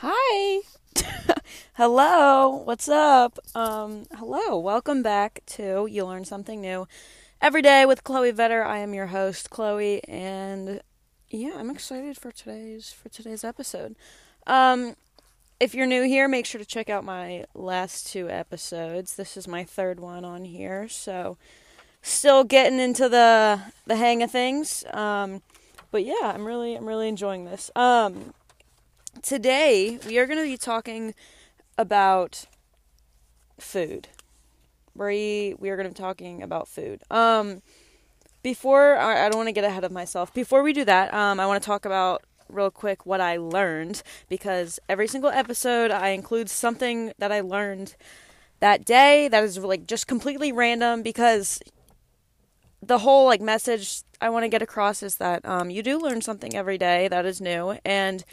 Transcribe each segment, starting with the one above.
Hi. hello. What's up? Um, hello. Welcome back to You Learn Something New Every Day with Chloe Vetter. I am your host, Chloe, and yeah, I'm excited for today's for today's episode. Um, if you're new here, make sure to check out my last two episodes. This is my third one on here, so still getting into the the hang of things. Um, but yeah, I'm really I'm really enjoying this. Um, today we are going to be talking about food. We we are going to be talking about food. Um, before I don't want to get ahead of myself. Before we do that, um, I want to talk about real quick what I learned because every single episode I include something that I learned that day that is like just completely random because the whole like message I want to get across is that um, you do learn something every day that is new and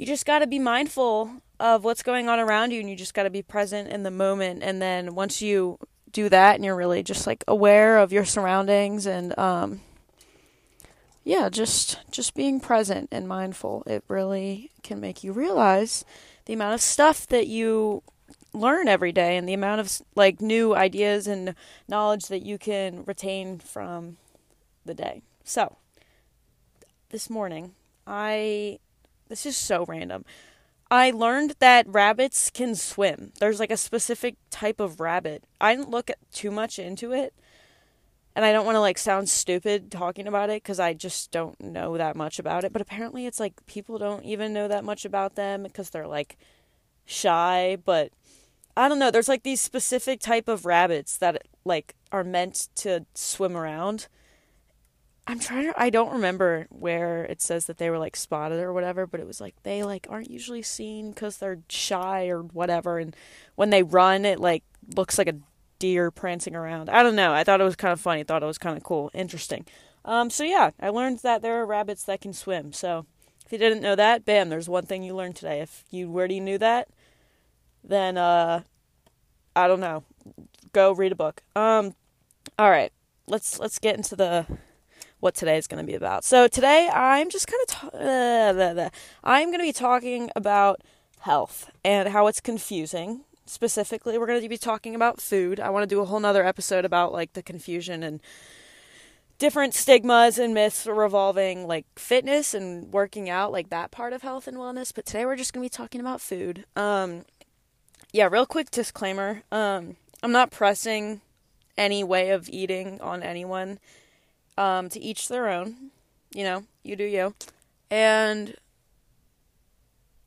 you just got to be mindful of what's going on around you and you just got to be present in the moment. And then once you do that and you're really just like aware of your surroundings and um yeah just just being present and mindful it really can make you realize the amount of stuff that you learn every day and the amount of like new ideas and knowledge that you can retain from the day. So this morning i this is so random I learned that rabbits can swim. There's like a specific type of rabbit. I didn't look too much into it. And I don't want to like sound stupid talking about it cuz I just don't know that much about it, but apparently it's like people don't even know that much about them because they're like shy, but I don't know, there's like these specific type of rabbits that like are meant to swim around I'm trying to I don't remember where it says that they were like spotted or whatever, but it was like they like aren't usually seen cuz they're shy or whatever and when they run it like looks like a deer prancing around. I don't know. I thought it was kind of funny. I thought it was kind of cool, interesting. Um so yeah, I learned that there are rabbits that can swim. So if you didn't know that, bam, there's one thing you learned today. If you already knew that, then uh I don't know. Go read a book. Um all right. Let's let's get into the what today is going to be about. So today I'm just kind of ta- uh, I'm going to be talking about health and how it's confusing. Specifically, we're going to be talking about food. I want to do a whole nother episode about like the confusion and different stigmas and myths revolving like fitness and working out, like that part of health and wellness. But today we're just going to be talking about food. Um, yeah, real quick disclaimer. Um, I'm not pressing any way of eating on anyone um, to each their own. You know, you do you. And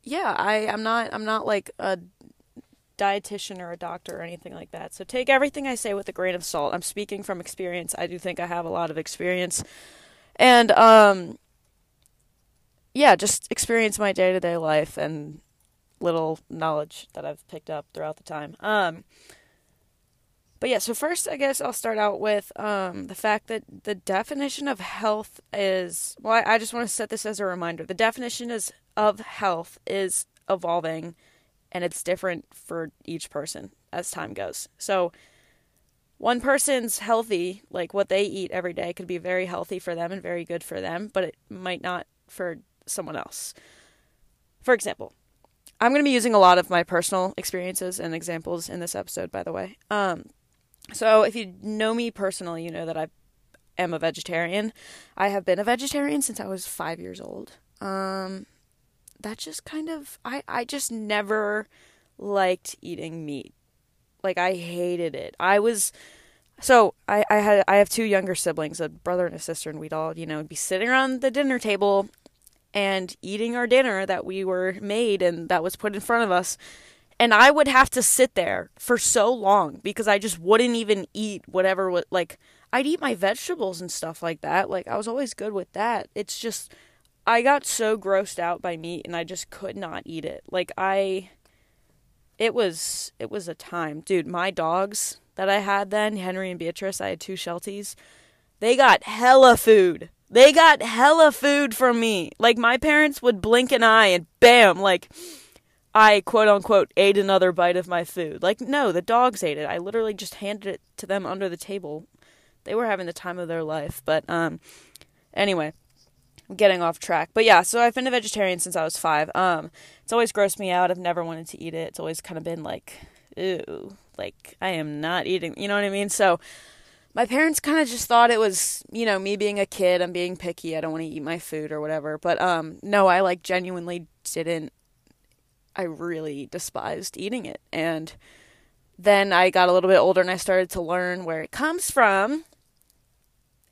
yeah, I I'm not I'm not like a dietitian or a doctor or anything like that. So take everything I say with a grain of salt. I'm speaking from experience. I do think I have a lot of experience. And um yeah, just experience my day-to-day life and little knowledge that I've picked up throughout the time. Um but yeah, so first, I guess I'll start out with um, the fact that the definition of health is well, I, I just want to set this as a reminder. The definition is of health is evolving, and it's different for each person as time goes. So, one person's healthy, like what they eat every day, could be very healthy for them and very good for them, but it might not for someone else. For example, I'm going to be using a lot of my personal experiences and examples in this episode, by the way. Um, so, if you know me personally, you know that I am a vegetarian. I have been a vegetarian since I was five years old. Um, that just kind of I I just never liked eating meat. Like I hated it. I was so I I had I have two younger siblings, a brother and a sister, and we'd all you know be sitting around the dinner table and eating our dinner that we were made and that was put in front of us and I would have to sit there for so long because I just wouldn't even eat whatever like I'd eat my vegetables and stuff like that. Like I was always good with that. It's just I got so grossed out by meat and I just could not eat it. Like I it was it was a time. Dude, my dogs that I had then, Henry and Beatrice, I had two Shelties. They got hella food. They got hella food from me. Like my parents would blink an eye and bam, like I quote unquote ate another bite of my food. Like, no, the dogs ate it. I literally just handed it to them under the table. They were having the time of their life. But, um, anyway, I'm getting off track. But yeah, so I've been a vegetarian since I was five. Um, it's always grossed me out. I've never wanted to eat it. It's always kind of been like, ew, like I am not eating. You know what I mean? So my parents kind of just thought it was, you know, me being a kid. I'm being picky. I don't want to eat my food or whatever. But um, no, I like genuinely didn't. I really despised eating it, and then I got a little bit older and I started to learn where it comes from.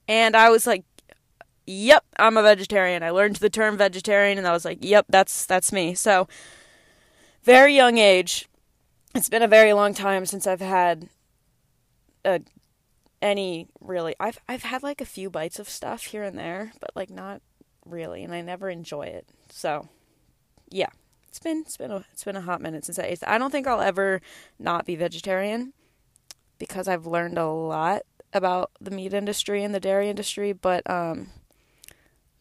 And I was like, yep, I'm a vegetarian. I learned the term vegetarian and I was like, yep, that's that's me. So very young age. It's been a very long time since I've had a any really I've I've had like a few bites of stuff here and there, but like not really and I never enjoy it. So, yeah. It's been it's been a it's been a hot minute since I ate. I don't think I'll ever not be vegetarian because I've learned a lot about the meat industry and the dairy industry, but um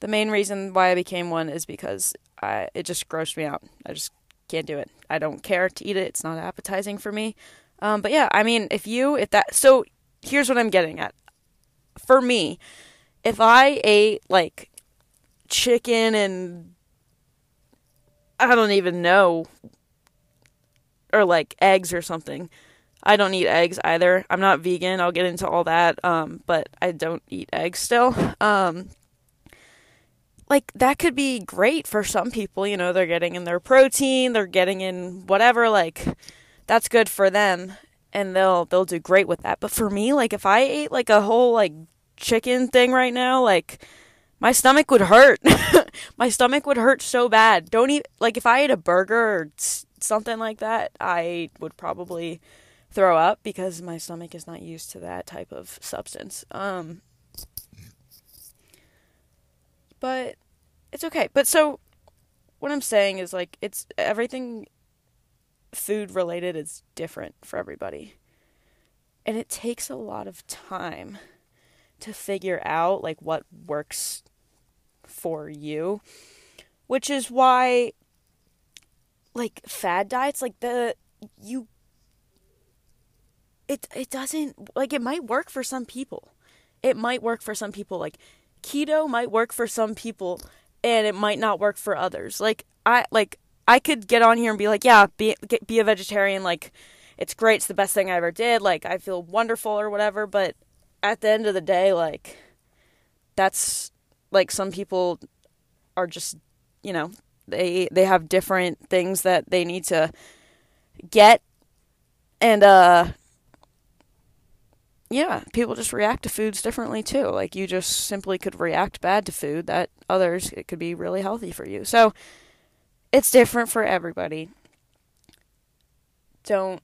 the main reason why I became one is because I it just grossed me out. I just can't do it. I don't care to eat it. It's not appetizing for me. Um, but yeah, I mean, if you if that so here's what I'm getting at. For me, if I ate like chicken and I don't even know or like eggs or something. I don't eat eggs either. I'm not vegan. I'll get into all that. Um, but I don't eat eggs still. Um, like that could be great for some people, you know, they're getting in their protein, they're getting in whatever like that's good for them and they'll they'll do great with that. But for me, like if I ate like a whole like chicken thing right now, like my stomach would hurt. my stomach would hurt so bad. Don't eat like if I ate a burger or something like that, I would probably throw up because my stomach is not used to that type of substance. Um but it's okay. But so what I'm saying is like it's everything food related is different for everybody. And it takes a lot of time to figure out like what works for you, which is why like fad diets like the you it it doesn't like it might work for some people. It might work for some people like keto might work for some people and it might not work for others. Like I like I could get on here and be like, yeah, be get, be a vegetarian like it's great, it's the best thing I ever did, like I feel wonderful or whatever, but at the end of the day like that's like some people are just, you know, they they have different things that they need to get and uh yeah, people just react to foods differently too. Like you just simply could react bad to food that others it could be really healthy for you. So it's different for everybody. Don't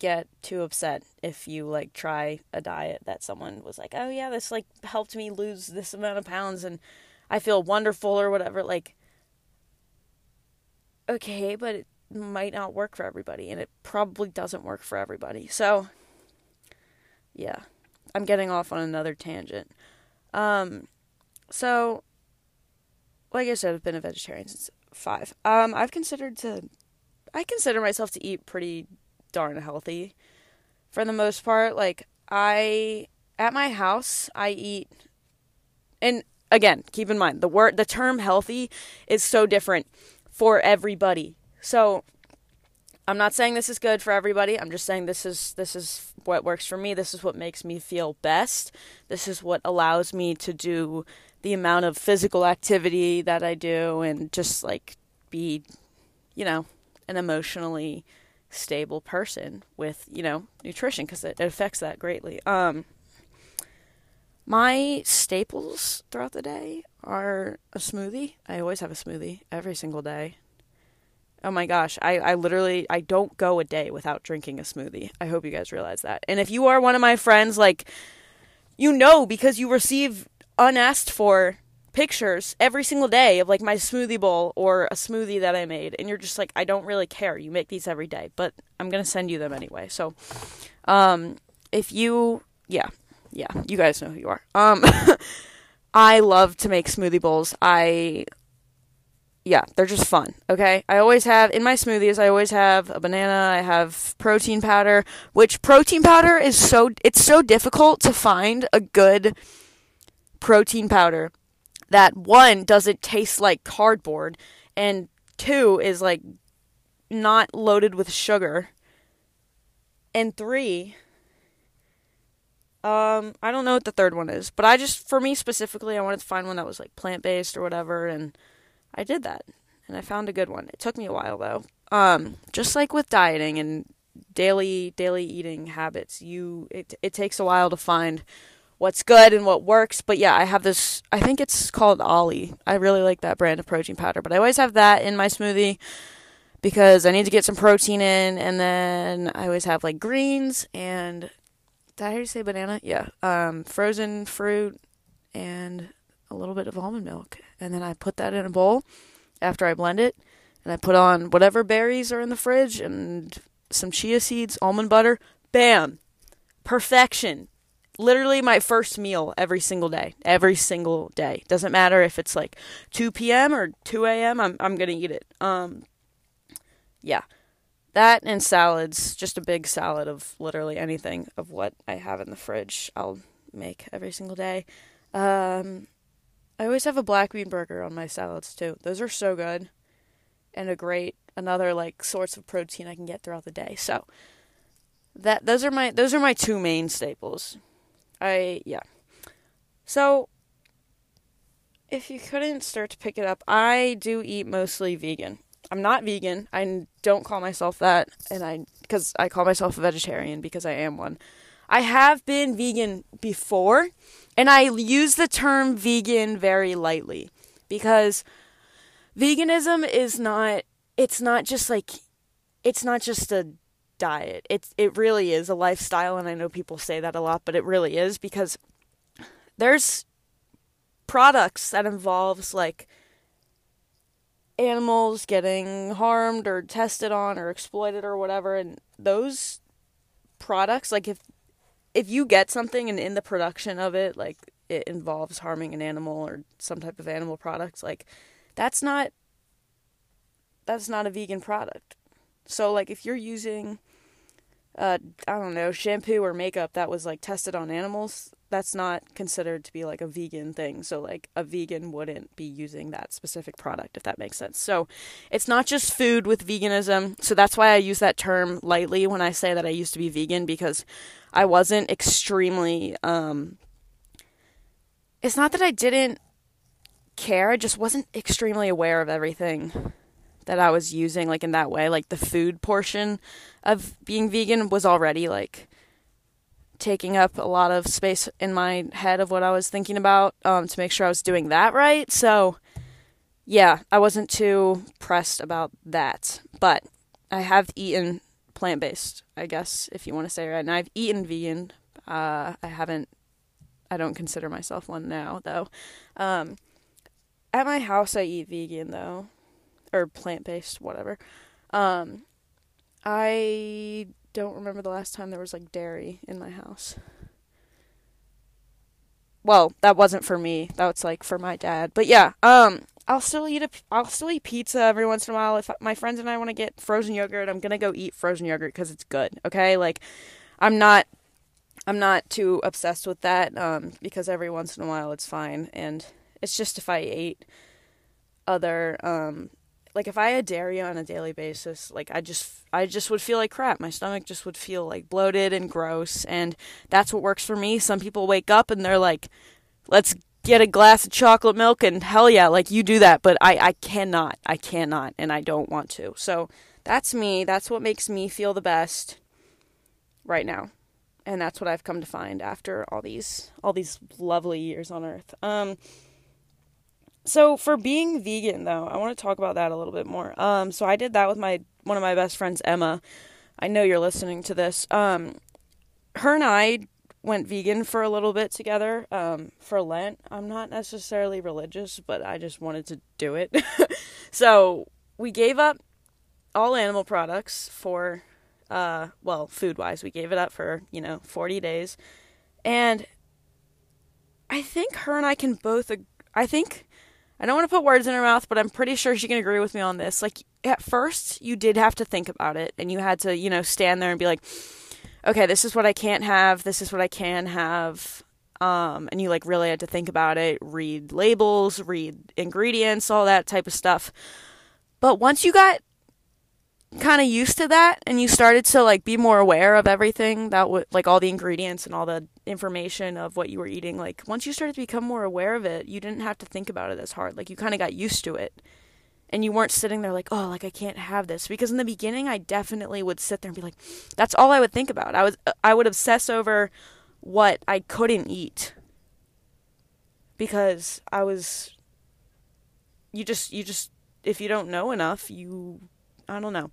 get too upset if you like try a diet that someone was like, "Oh yeah, this like helped me lose this amount of pounds and I feel wonderful or whatever." Like okay, but it might not work for everybody and it probably doesn't work for everybody. So yeah, I'm getting off on another tangent. Um, so, like I said, I've been a vegetarian since five. Um, I've considered to, I consider myself to eat pretty darn healthy, for the most part. Like I, at my house, I eat, and again, keep in mind the word, the term healthy is so different for everybody. So I'm not saying this is good for everybody. I'm just saying this is this is what works for me. This is what makes me feel best. This is what allows me to do the amount of physical activity that I do and just like be, you know, an emotionally stable person with, you know, nutrition because it, it affects that greatly. Um my staples throughout the day are a smoothie. I always have a smoothie every single day. Oh my gosh, I, I literally I don't go a day without drinking a smoothie. I hope you guys realize that. And if you are one of my friends, like you know because you receive unasked for pictures every single day of like my smoothie bowl or a smoothie that I made and you're just like I don't really care. You make these every day, but I'm going to send you them anyway. So um if you yeah, yeah, you guys know who you are. Um I love to make smoothie bowls. I yeah, they're just fun. Okay. I always have in my smoothies, I always have a banana, I have protein powder, which protein powder is so, it's so difficult to find a good protein powder that one doesn't taste like cardboard and two is like not loaded with sugar and three um i don't know what the third one is but i just for me specifically i wanted to find one that was like plant-based or whatever and i did that and i found a good one. It took me a while though. Um just like with dieting and daily daily eating habits you it, it takes a while to find what's good and what works. But yeah, I have this. I think it's called Ollie. I really like that brand of protein powder. But I always have that in my smoothie because I need to get some protein in. And then I always have like greens and did I hear you say banana? Yeah, um, frozen fruit and a little bit of almond milk. And then I put that in a bowl after I blend it. And I put on whatever berries are in the fridge and some chia seeds, almond butter. Bam! Perfection literally my first meal every single day. Every single day. Doesn't matter if it's like 2 p.m. or 2 a.m. I'm I'm gonna eat it. Um, yeah, that and salads. Just a big salad of literally anything of what I have in the fridge. I'll make every single day. Um, I always have a black bean burger on my salads too. Those are so good, and a great another like source of protein I can get throughout the day. So that those are my those are my two main staples. I yeah. So if you couldn't start to pick it up, I do eat mostly vegan. I'm not vegan. I don't call myself that and I cuz I call myself a vegetarian because I am one. I have been vegan before and I use the term vegan very lightly because veganism is not it's not just like it's not just a diet. It's it really is a lifestyle and I know people say that a lot, but it really is because there's products that involves like animals getting harmed or tested on or exploited or whatever and those products like if if you get something and in the production of it like it involves harming an animal or some type of animal product like that's not that's not a vegan product so like if you're using uh, I don't know, shampoo or makeup that was like tested on animals, that's not considered to be like a vegan thing. So, like, a vegan wouldn't be using that specific product, if that makes sense. So, it's not just food with veganism. So, that's why I use that term lightly when I say that I used to be vegan because I wasn't extremely, um, it's not that I didn't care, I just wasn't extremely aware of everything that I was using like in that way, like the food portion of being vegan was already like taking up a lot of space in my head of what I was thinking about um, to make sure I was doing that right. So, yeah, I wasn't too pressed about that. But I have eaten plant based, I guess, if you want to say right. And I've eaten vegan. Uh, I haven't, I don't consider myself one now, though. Um, at my house, I eat vegan, though or plant based, whatever. Um, I don't remember the last time there was like dairy in my house. Well, that wasn't for me. That was like for my dad. But yeah, um, I'll still eat a I'll still eat pizza every once in a while. If my friends and I want to get frozen yogurt, I'm gonna go eat frozen yogurt because it's good. Okay, like I'm not I'm not too obsessed with that um, because every once in a while it's fine, and it's just if I ate other um, like if I had dairy on a daily basis, like I just I just would feel like crap. My stomach just would feel like bloated and gross and that's what works for me. Some people wake up and they're like, "Let's get a glass of chocolate milk and hell yeah, like you do that." But I I cannot. I cannot and I don't want to. So that's me. That's what makes me feel the best right now. And that's what I've come to find after all these all these lovely years on earth. Um so for being vegan though, I want to talk about that a little bit more. Um, so I did that with my one of my best friends, Emma. I know you're listening to this. Um, her and I went vegan for a little bit together um, for Lent. I'm not necessarily religious, but I just wanted to do it. so we gave up all animal products for, uh, well, food wise, we gave it up for, you know, 40 days. And I think her and I can both, I think I don't want to put words in her mouth, but I'm pretty sure she can agree with me on this. Like, at first, you did have to think about it, and you had to, you know, stand there and be like, okay, this is what I can't have, this is what I can have. Um, and you like really had to think about it, read labels, read ingredients, all that type of stuff. But once you got kind of used to that and you started to like be more aware of everything that would like all the ingredients and all the information of what you were eating like once you started to become more aware of it you didn't have to think about it as hard like you kind of got used to it. And you weren't sitting there like oh like I can't have this. Because in the beginning I definitely would sit there and be like that's all I would think about. I was uh, I would obsess over what I couldn't eat. Because I was you just you just if you don't know enough you I don't know.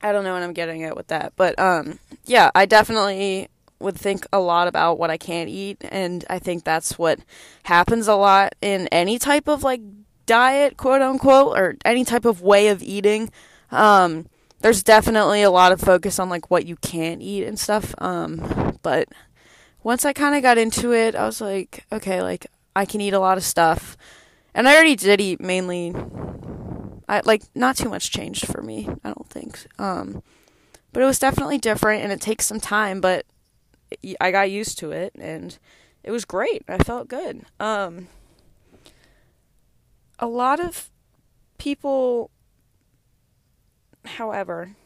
I don't know what I'm getting at with that, but um, yeah, I definitely would think a lot about what I can't eat, and I think that's what happens a lot in any type of like diet, quote unquote, or any type of way of eating. Um, there's definitely a lot of focus on like what you can't eat and stuff. Um, but once I kind of got into it, I was like, okay, like I can eat a lot of stuff, and I already did eat mainly I like not too much changed for me. I don't think. Um, but it was definitely different, and it takes some time. But I got used to it, and it was great. I felt good. Um, a lot of people, however,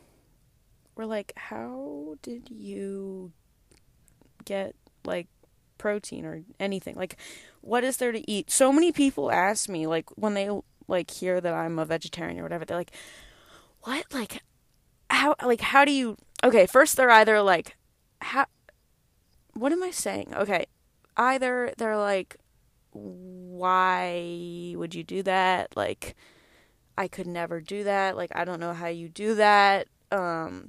were like, "How did you get like protein or anything? Like, what is there to eat?" So many people ask me, like, when they like hear that I'm a vegetarian or whatever, they're like, "What? Like how like how do you Okay, first they're either like how What am I saying? Okay. Either they're like why would you do that? Like I could never do that. Like I don't know how you do that. Um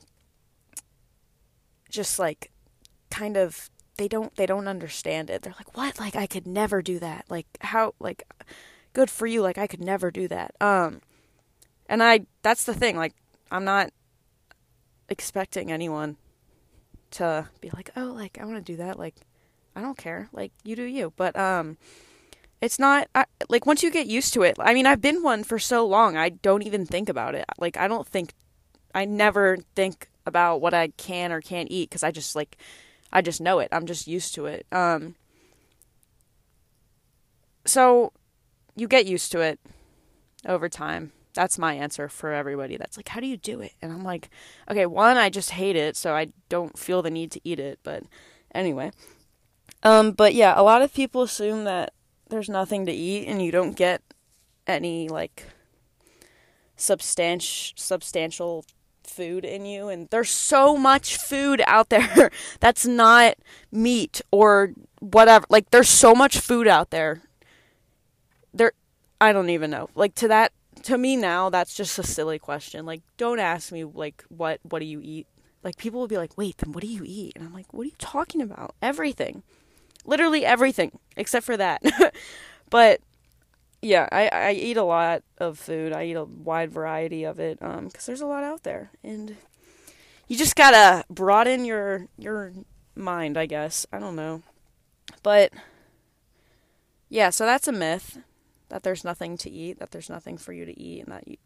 just like kind of they don't they don't understand it. They're like, "What? Like I could never do that." Like how like good for you. Like I could never do that. Um, and I that's the thing. Like I'm not expecting anyone to be like, oh, like I want to do that. Like I don't care. Like you do you. But um, it's not I, like once you get used to it. I mean, I've been one for so long. I don't even think about it. Like I don't think. I never think about what I can or can't eat because I just like I just know it. I'm just used to it. Um, so you get used to it over time. That's my answer for everybody. That's like, how do you do it? And I'm like, okay, one, I just hate it, so I don't feel the need to eat it. But anyway, um, but yeah, a lot of people assume that there's nothing to eat and you don't get any like substantial substantial food in you and there's so much food out there that's not meat or whatever like there's so much food out there there I don't even know. Like to that to me now that's just a silly question. Like don't ask me like what what do you eat? Like people will be like, "Wait, then what do you eat?" And I'm like, "What are you talking about? Everything." Literally everything except for that. but yeah, I I eat a lot of food. I eat a wide variety of it um cuz there's a lot out there and you just got to broaden your your mind, I guess. I don't know. But yeah, so that's a myth that there's nothing to eat, that there's nothing for you to eat, and that you,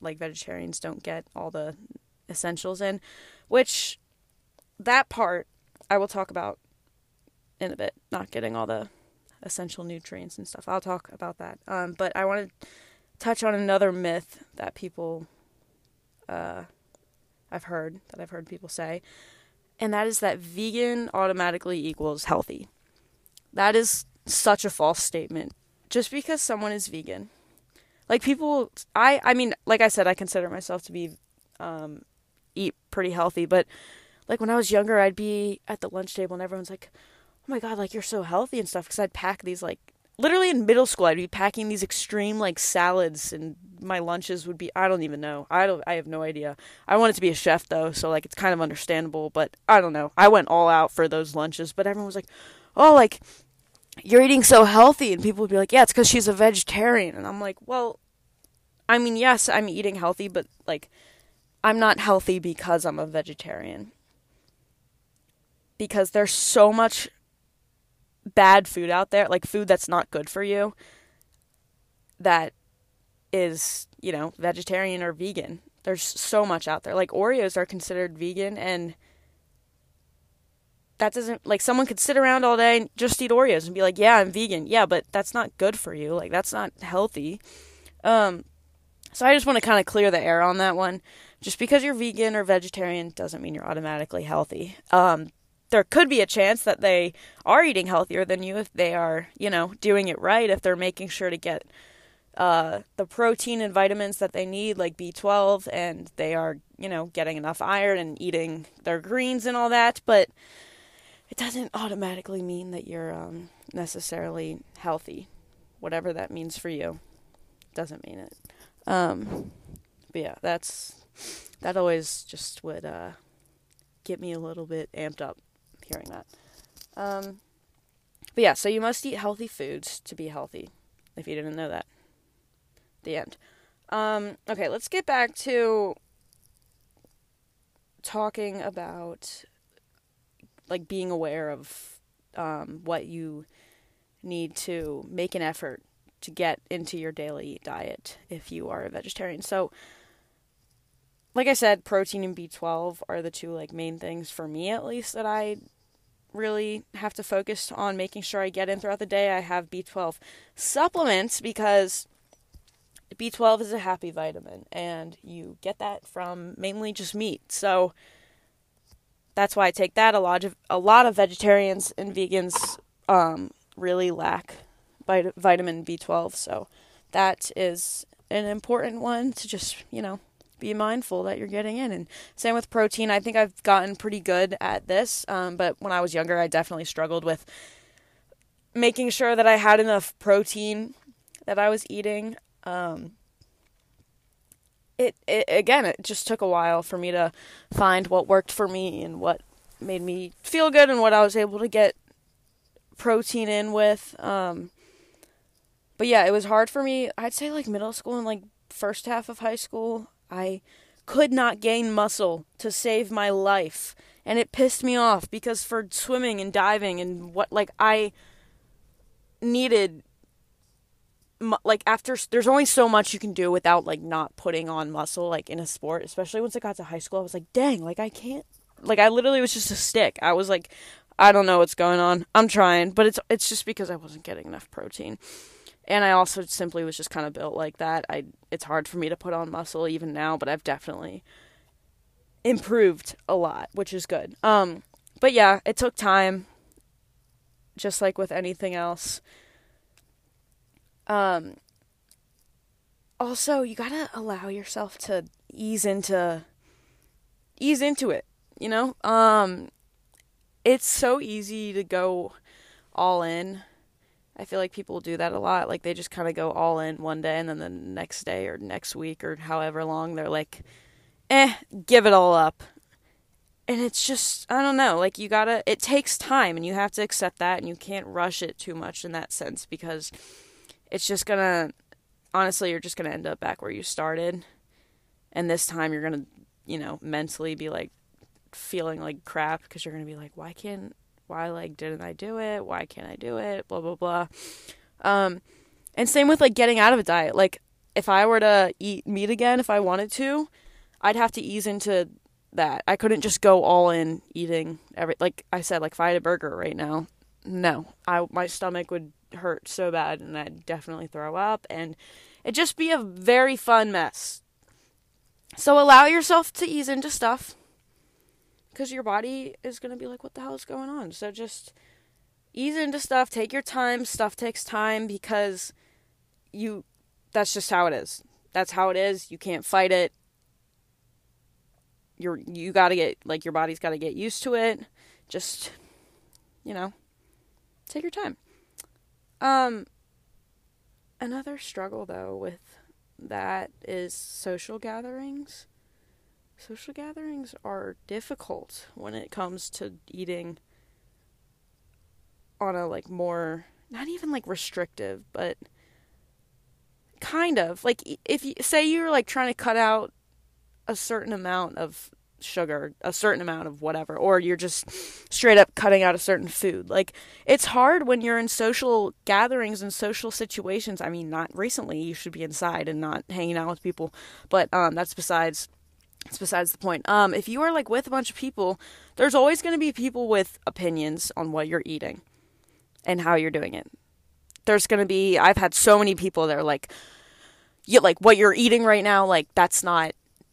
like vegetarians don't get all the essentials in, which that part I will talk about in a bit, not getting all the essential nutrients and stuff. I'll talk about that. Um, but I want to touch on another myth that people uh, I've heard that I've heard people say, and that is that vegan automatically equals healthy. That is such a false statement just because someone is vegan. Like people i i mean like i said i consider myself to be um eat pretty healthy but like when i was younger i'd be at the lunch table and everyone's like oh my god like you're so healthy and stuff because i'd pack these like literally in middle school i'd be packing these extreme like salads and my lunches would be i don't even know. I don't i have no idea. I wanted to be a chef though so like it's kind of understandable but i don't know. I went all out for those lunches but everyone was like oh like you're eating so healthy and people would be like yeah it's because she's a vegetarian. And i'm like well i mean yes i'm eating healthy but like i'm not healthy because i'm a vegetarian. Because there's so much bad food out there like food that's not good for you that is you know vegetarian or vegan. There's so much out there. Like oreos are considered vegan and that doesn't like someone could sit around all day and just eat Oreos and be like, "Yeah, I'm vegan." Yeah, but that's not good for you. Like that's not healthy. Um so I just want to kind of clear the air on that one. Just because you're vegan or vegetarian doesn't mean you're automatically healthy. Um there could be a chance that they are eating healthier than you if they are, you know, doing it right, if they're making sure to get uh, the protein and vitamins that they need, like B12, and they are, you know, getting enough iron and eating their greens and all that. But it doesn't automatically mean that you're um, necessarily healthy, whatever that means for you. Doesn't mean it. Um, but yeah, that's that always just would uh, get me a little bit amped up hearing that. Um, but yeah, so you must eat healthy foods to be healthy. If you didn't know that the end. Um, okay, let's get back to talking about like being aware of um, what you need to make an effort to get into your daily diet if you are a vegetarian. So, like I said, protein and B12 are the two like main things for me at least that I really have to focus on making sure I get in throughout the day. I have B12 supplements because B12 is a happy vitamin, and you get that from mainly just meat. So that's why I take that. A lot of a lot of vegetarians and vegans um, really lack vit- vitamin B12, so that is an important one to just you know be mindful that you're getting in. And same with protein. I think I've gotten pretty good at this, um, but when I was younger, I definitely struggled with making sure that I had enough protein that I was eating. Um, it, it again, it just took a while for me to find what worked for me and what made me feel good and what I was able to get protein in with. Um, but yeah, it was hard for me. I'd say like middle school and like first half of high school, I could not gain muscle to save my life. And it pissed me off because for swimming and diving and what like I needed like after there's only so much you can do without like not putting on muscle like in a sport especially once i got to high school i was like dang like i can't like i literally was just a stick. I was like i don't know what's going on. I'm trying but it's it's just because i wasn't getting enough protein. And i also simply was just kind of built like that. I it's hard for me to put on muscle even now but i've definitely improved a lot which is good. Um but yeah it took time just like with anything else um, also, you gotta allow yourself to ease into ease into it. You know, um, it's so easy to go all in. I feel like people do that a lot. Like they just kind of go all in one day, and then the next day or next week or however long they're like, "Eh, give it all up." And it's just I don't know. Like you gotta. It takes time, and you have to accept that, and you can't rush it too much in that sense because it's just gonna honestly you're just gonna end up back where you started. And this time you're gonna you know mentally be like feeling like crap because you're gonna be like why can't why like didn't i do it? Why can't i do it? Blah blah blah. Um and same with like getting out of a diet. Like if i were to eat meat again if i wanted to i'd have to ease into that. I couldn't just go all in eating every like i said like if i had a burger right now no. I my stomach would hurt so bad and I'd definitely throw up and it'd just be a very fun mess. So allow yourself to ease into stuff because your body is going to be like, what the hell is going on? So just ease into stuff, take your time. Stuff takes time because you, that's just how it is. That's how it is. You can't fight it. You're, you got to get, like, your body's got to get used to it. Just, you know, take your time. Um, another struggle though with that is social gatherings. Social gatherings are difficult when it comes to eating on a like more not even like restrictive, but kind of like if you say you're like trying to cut out a certain amount of sugar, a certain amount of whatever, or you're just straight up cutting out a certain food. Like, it's hard when you're in social gatherings and social situations. I mean, not recently, you should be inside and not hanging out with people, but um, that's besides it's besides the point. Um, if you are like with a bunch of people, there's always going to be people with opinions on what you're eating and how you're doing it. There's going to be I've had so many people that are like you like what you're eating right now like that's not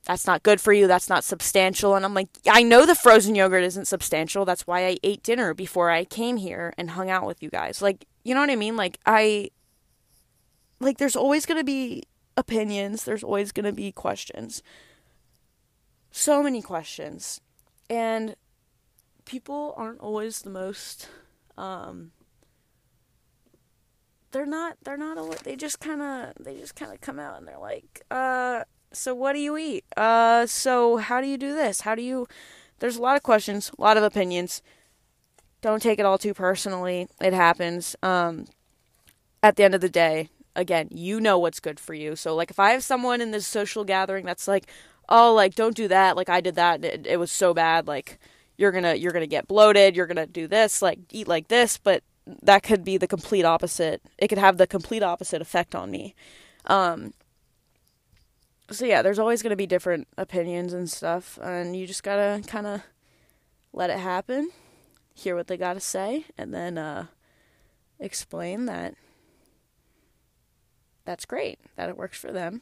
that's not good for you. That's not substantial. And I'm like, I know the frozen yogurt isn't substantial. That's why I ate dinner before I came here and hung out with you guys. Like, you know what I mean? Like, I, like, there's always going to be opinions, there's always going to be questions. So many questions. And people aren't always the most, um, they're not, they're not, they just kind of, they just kind of come out and they're like, uh, so what do you eat? Uh, so how do you do this? How do you? There's a lot of questions, a lot of opinions. Don't take it all too personally. It happens. Um, at the end of the day, again, you know what's good for you. So like, if I have someone in this social gathering that's like, oh, like don't do that. Like I did that. It, it was so bad. Like you're gonna you're gonna get bloated. You're gonna do this. Like eat like this. But that could be the complete opposite. It could have the complete opposite effect on me. Um, so yeah, there's always going to be different opinions and stuff, and you just gotta kind of let it happen, hear what they got to say, and then uh, explain that that's great, that it works for them,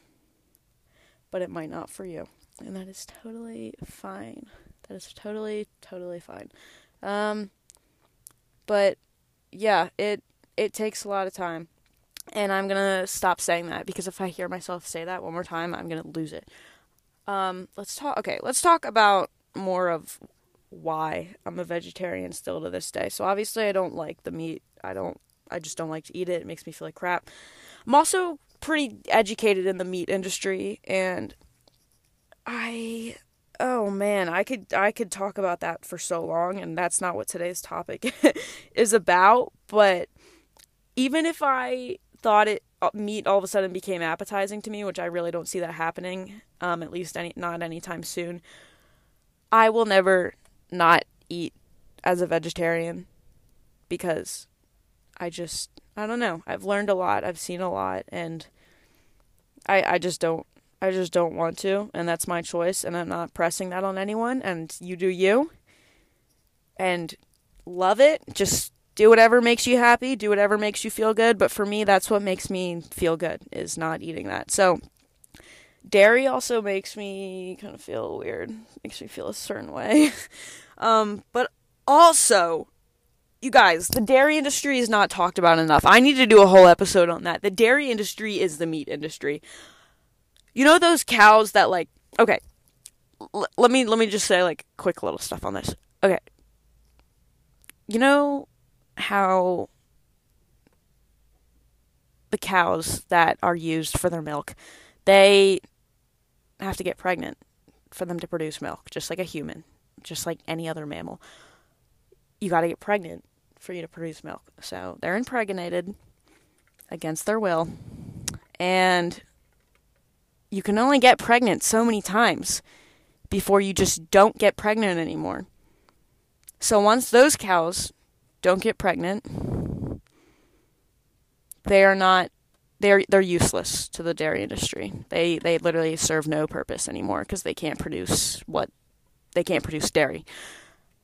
but it might not for you, and that is totally fine. That is totally, totally fine. Um, but yeah, it it takes a lot of time and I'm gonna stop saying that because if I hear myself say that one more time, I'm gonna lose it. Um, let's talk. Okay, let's talk about more of why I'm a vegetarian still to this day. So obviously, I don't like the meat. I don't. I just don't like to eat it. It makes me feel like crap. I'm also pretty educated in the meat industry, and I. Oh man, I could I could talk about that for so long, and that's not what today's topic is about. But even if I thought it uh, meat all of a sudden became appetizing to me, which I really don't see that happening, um, at least any not anytime soon. I will never not eat as a vegetarian because I just I don't know. I've learned a lot, I've seen a lot, and I I just don't I just don't want to, and that's my choice, and I'm not pressing that on anyone. And you do you, and love it. Just do whatever makes you happy, do whatever makes you feel good, but for me that's what makes me feel good is not eating that. So dairy also makes me kind of feel weird, makes me feel a certain way. um, but also you guys, the dairy industry is not talked about enough. I need to do a whole episode on that. The dairy industry is the meat industry. You know those cows that like okay, l- let me let me just say like quick little stuff on this. Okay. You know how the cows that are used for their milk, they have to get pregnant for them to produce milk, just like a human, just like any other mammal. You got to get pregnant for you to produce milk. So they're impregnated against their will, and you can only get pregnant so many times before you just don't get pregnant anymore. So once those cows don't get pregnant. They are not they're they're useless to the dairy industry. They they literally serve no purpose anymore because they can't produce what they can't produce dairy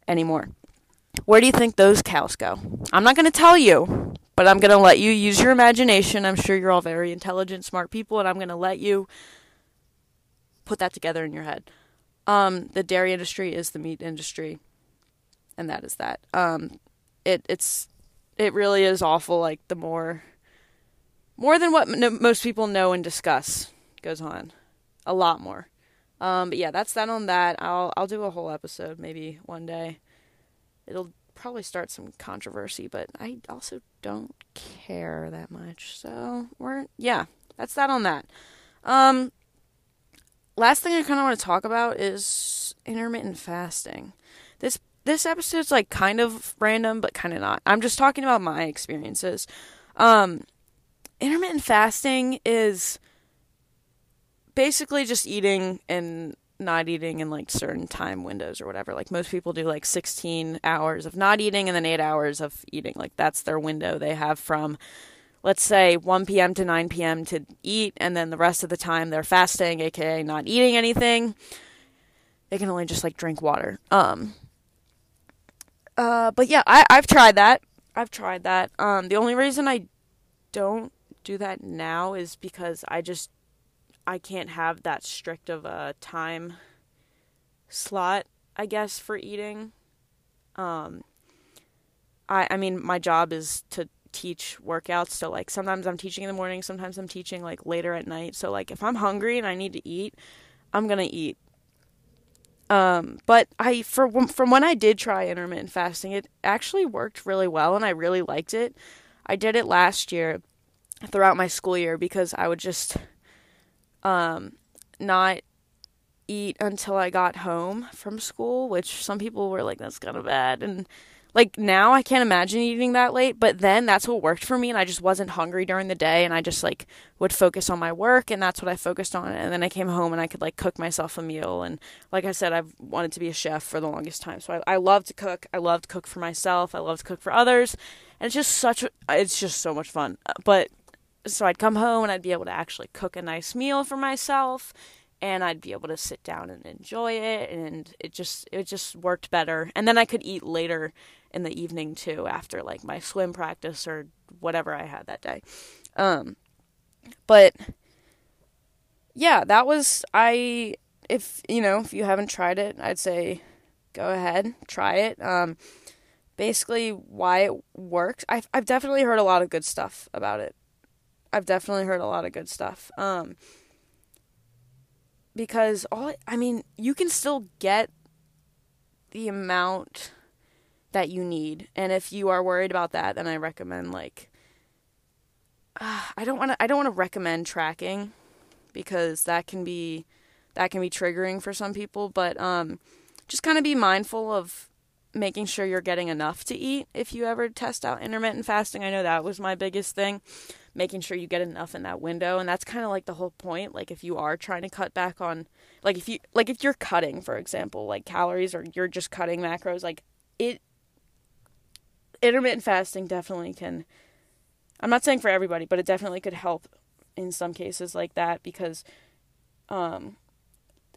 anymore. Where do you think those cows go? I'm not going to tell you, but I'm going to let you use your imagination. I'm sure you're all very intelligent, smart people, and I'm going to let you put that together in your head. Um, the dairy industry is the meat industry, and that is that. Um, it it's it really is awful. Like the more more than what most people know and discuss goes on, a lot more. Um, but yeah, that's that on that. I'll I'll do a whole episode maybe one day. It'll probably start some controversy, but I also don't care that much. So we're yeah, that's that on that. Um, last thing I kind of want to talk about is intermittent fasting. This episode's like kind of random, but kind of not. I'm just talking about my experiences. Um, intermittent fasting is basically just eating and not eating in like certain time windows or whatever. Like most people do like 16 hours of not eating and then 8 hours of eating. Like that's their window they have from let's say 1 p.m. to 9 p.m. to eat and then the rest of the time they're fasting, aka not eating anything. they can only just like drink water. Um, uh, but yeah, I I've tried that. I've tried that. Um, the only reason I don't do that now is because I just I can't have that strict of a time slot, I guess, for eating. Um, I I mean, my job is to teach workouts, so like sometimes I'm teaching in the morning, sometimes I'm teaching like later at night. So like if I'm hungry and I need to eat, I'm gonna eat. Um, but I for from when I did try intermittent fasting, it actually worked really well, and I really liked it. I did it last year throughout my school year because I would just um not eat until I got home from school, which some people were like, that's kind of bad. And like now I can't imagine eating that late, but then that's what worked for me. And I just wasn't hungry during the day. And I just like would focus on my work. And that's what I focused on. And then I came home and I could like cook myself a meal. And like I said, I've wanted to be a chef for the longest time. So I, I love to cook. I love to cook for myself. I love to cook for others. And it's just such, it's just so much fun. But so I'd come home and I'd be able to actually cook a nice meal for myself and I'd be able to sit down and enjoy it and it just it just worked better. And then I could eat later in the evening too after like my swim practice or whatever I had that day. Um but yeah, that was I if you know, if you haven't tried it, I'd say go ahead, try it. Um basically why it works. I've I've definitely heard a lot of good stuff about it. I've definitely heard a lot of good stuff. Um because all I mean, you can still get the amount that you need. And if you are worried about that, then I recommend like uh, I don't want to I don't want to recommend tracking because that can be that can be triggering for some people, but um just kind of be mindful of making sure you're getting enough to eat if you ever test out intermittent fasting. I know that was my biggest thing making sure you get enough in that window and that's kind of like the whole point like if you are trying to cut back on like if you like if you're cutting for example like calories or you're just cutting macros like it intermittent fasting definitely can I'm not saying for everybody but it definitely could help in some cases like that because um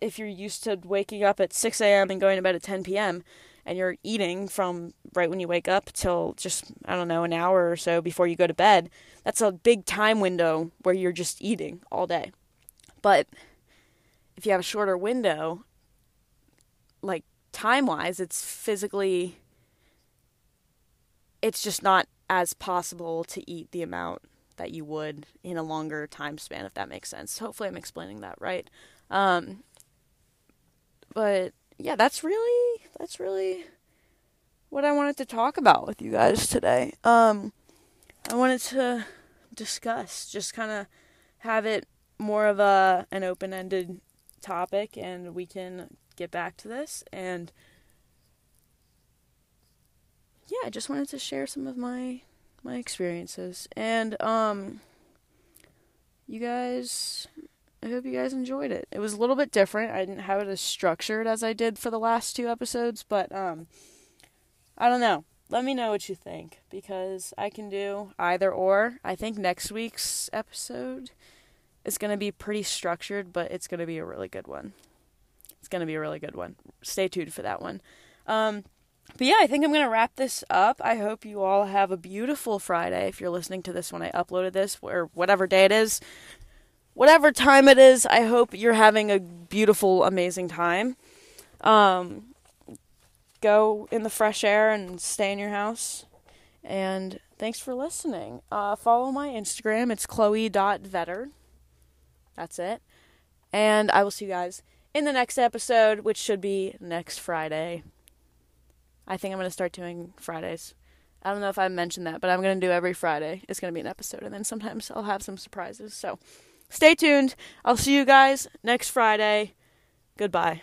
if you're used to waking up at 6 a.m. and going to bed at 10 p.m and you're eating from right when you wake up till just I don't know an hour or so before you go to bed, that's a big time window where you're just eating all day. But if you have a shorter window, like time wise, it's physically it's just not as possible to eat the amount that you would in a longer time span, if that makes sense. Hopefully, I'm explaining that right. Um, but yeah, that's really that's really what I wanted to talk about with you guys today. Um, I wanted to discuss, just kind of have it more of a an open ended topic, and we can get back to this. And yeah, I just wanted to share some of my my experiences, and um, you guys I hope you guys enjoyed it. It was a little bit different. I didn't have it as structured as I did for the last two episodes, but um I don't know. Let me know what you think because I can do either or. I think next week's episode is going to be pretty structured, but it's going to be a really good one. It's going to be a really good one. Stay tuned for that one. Um but yeah, I think I'm going to wrap this up. I hope you all have a beautiful Friday if you're listening to this when I uploaded this or whatever day it is whatever time it is, I hope you're having a beautiful, amazing time. Um, go in the fresh air and stay in your house. And thanks for listening. Uh, follow my Instagram. It's chloe.vetter. That's it. And I will see you guys in the next episode, which should be next Friday. I think I'm going to start doing Fridays. I don't know if I mentioned that, but I'm going to do every Friday. It's going to be an episode, and then sometimes I'll have some surprises. So, Stay tuned. I'll see you guys next Friday. Goodbye.